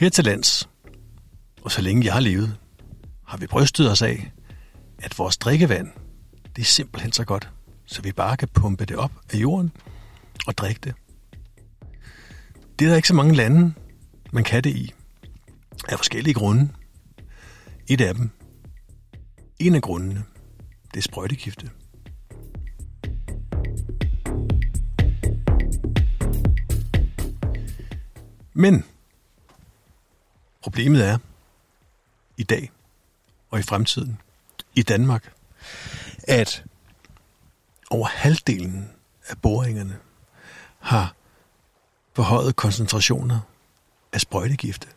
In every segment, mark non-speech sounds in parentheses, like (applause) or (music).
Her til lands, og så længe jeg har levet, har vi brystet os af, at vores drikkevand, det er simpelthen så godt, så vi bare kan pumpe det op af jorden og drikke det. Det er der ikke så mange lande, man kan det i, af forskellige grunde. Et af dem, en af grundene, det er sprøjtegifte. Men problemet er, i dag og i fremtiden, i Danmark, at over halvdelen af boringerne har forhøjet koncentrationer af sprøjtegifte.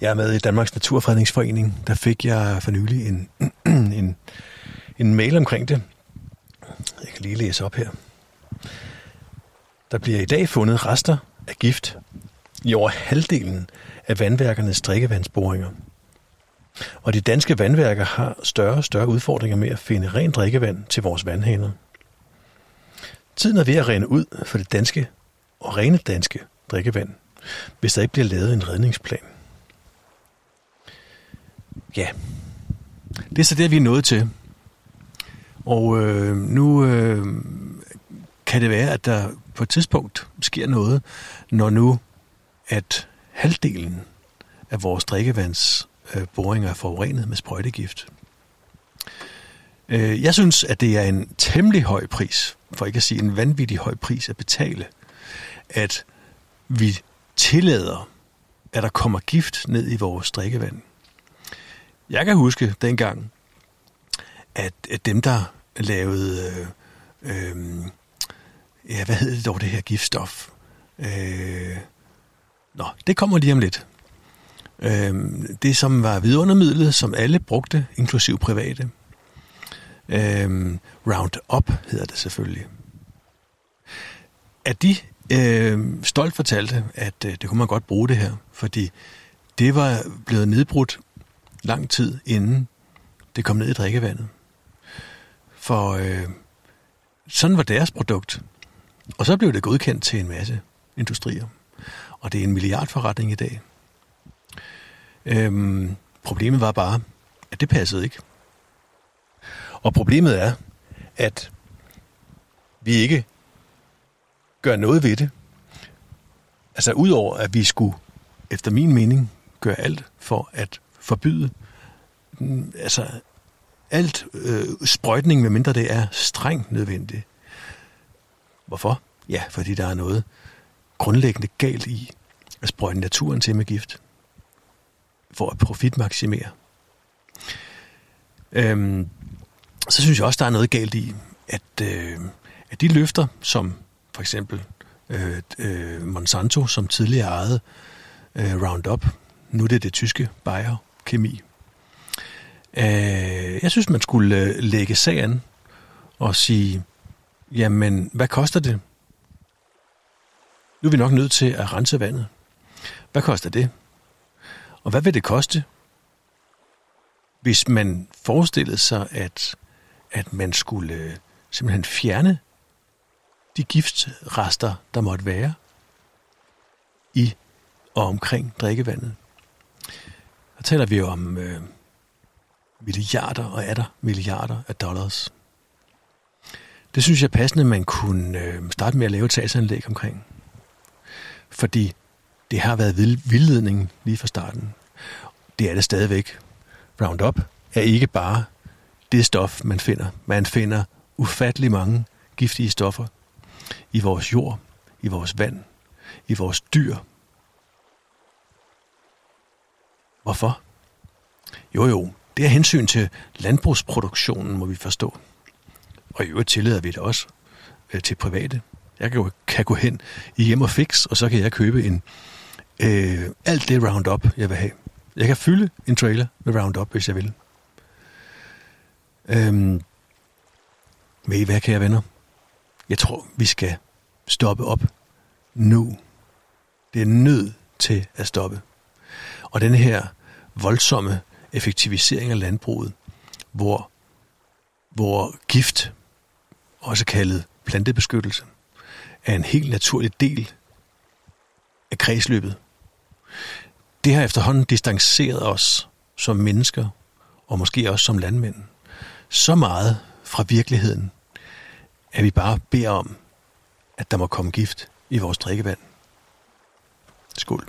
Jeg er med i Danmarks Naturfredningsforening. Der fik jeg for nylig en, (clears throat) en, en mail omkring det. Jeg kan lige læse op her. Der bliver i dag fundet rester af gift i over halvdelen af vandværkernes drikkevandsboringer. Og de danske vandværker har større og større udfordringer med at finde rent drikkevand til vores vandhaner. Tiden er ved at rende ud for det danske og rene danske drikkevand, hvis der ikke bliver lavet en redningsplan. Ja, det er så det, vi er nået til. Og øh, nu øh, kan det være, at der på et tidspunkt sker noget, når nu at halvdelen af vores drikkevandsboringer øh, er forurenet med sprøjtegift. Øh, jeg synes, at det er en temmelig høj pris, for ikke at sige en vanvittig høj pris at betale, at vi tillader, at der kommer gift ned i vores drikkevand. Jeg kan huske dengang, at dem, der lavede, øh, øh, ja, hvad hedder det dog, det her giftstof? Øh, nå, det kommer lige om lidt. Øhm, det, som var vidundermidlet, som alle brugte, inklusiv private. Øhm, Roundup hedder det selvfølgelig. At de øh, stolt fortalte, at øh, det kunne man godt bruge det her, fordi det var blevet nedbrudt lang tid inden det kom ned i drikkevandet. For øh, sådan var deres produkt. Og så blev det godkendt til en masse industrier. Og det er en milliardforretning i dag. Øhm, problemet var bare, at det passede ikke. Og problemet er, at vi ikke gør noget ved det. Altså udover at vi skulle, efter min mening, gøre alt for at forbyde mm, altså alt øh, sprøjtning, medmindre det er strengt nødvendigt. Hvorfor? Ja, fordi der er noget grundlæggende galt i at sprøjte naturen til med gift for at profitmaksimere. Øhm, så synes jeg også, der er noget galt i, at, øh, at de løfter, som for eksempel øh, øh, Monsanto, som tidligere ejede øh, Roundup, nu er det det tyske Bayer Kemi. Øh, jeg synes, man skulle øh, lægge sagen og sige, jamen, hvad koster det? Nu er vi nok nødt til at rense vandet. Hvad koster det? Og hvad vil det koste, hvis man forestillede sig, at, at man skulle øh, simpelthen fjerne de giftrester, der måtte være i og omkring drikkevandet? Der taler vi om øh, milliarder og er der milliarder af dollars. Det synes jeg passende, man kunne øh, starte med at lave et sagsanlæg omkring. Fordi det har været vildledning lige fra starten. Det er det stadigvæk. Roundup er ikke bare det stof, man finder. Man finder ufattelig mange giftige stoffer i vores jord, i vores vand, i vores dyr. Hvorfor? Jo jo, det er hensyn til landbrugsproduktionen, må vi forstå. Og i øvrigt tillader vi det også øh, til private. Jeg kan, jo, kan gå hen i hjem og fix, og så kan jeg købe en øh, alt det Roundup, jeg vil have. Jeg kan fylde en trailer med Roundup, hvis jeg vil. Øhm, ved I hvad, kære venner? Jeg tror, vi skal stoppe op nu. Det er nødt til at stoppe. Og den her voldsomme effektivisering af landbruget, hvor, hvor gift, også kaldet plantebeskyttelse, er en helt naturlig del af kredsløbet. Det har efterhånden distanceret os som mennesker, og måske også som landmænd, så meget fra virkeligheden, at vi bare beder om, at der må komme gift i vores drikkevand. Skål.